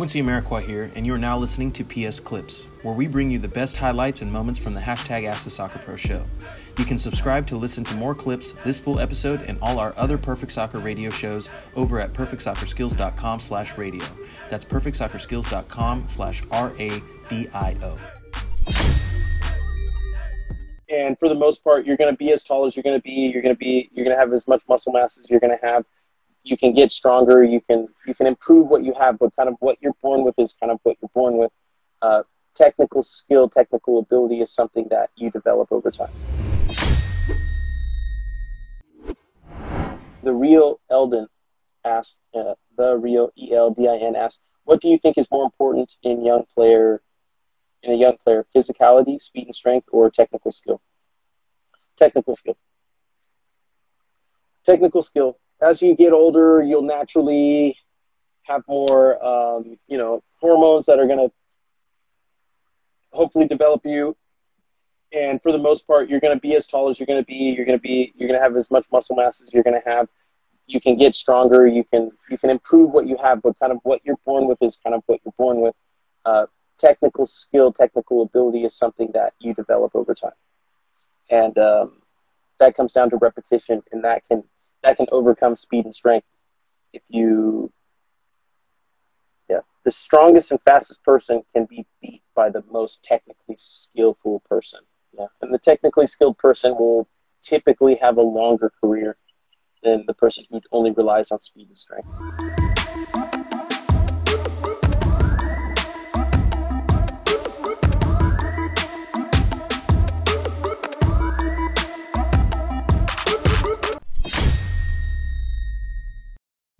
Quincy Amarikwa here, and you are now listening to PS Clips, where we bring you the best highlights and moments from the hashtag Ask the Soccer Pro show. You can subscribe to listen to more clips, this full episode, and all our other Perfect Soccer radio shows over at perfectsoccerskills.com slash radio. That's perfectsoccerskills.com slash R-A-D-I-O. And for the most part, you're going to be as tall as you're going to be. You're going to be, you're going to have as much muscle mass as you're going to have you can get stronger. You can you can improve what you have, but kind of what you're born with is kind of what you're born with. Uh, technical skill, technical ability is something that you develop over time. The real Eldin asked, uh, the real E L D I N asked, what do you think is more important in young player, in a young player, physicality, speed and strength, or technical skill? Technical skill. Technical skill as you get older, you'll naturally have more, um, you know, hormones that are going to hopefully develop you. And for the most part, you're going to be as tall as you're going to be. You're going to be, you're going to have as much muscle mass as you're going to have. You can get stronger. You can, you can improve what you have, but kind of what you're born with is kind of what you're born with. Uh, technical skill, technical ability is something that you develop over time, and um, that comes down to repetition, and that can that can overcome speed and strength. If you, yeah, the strongest and fastest person can be beat by the most technically skillful person. Yeah, and the technically skilled person will typically have a longer career than the person who only relies on speed and strength.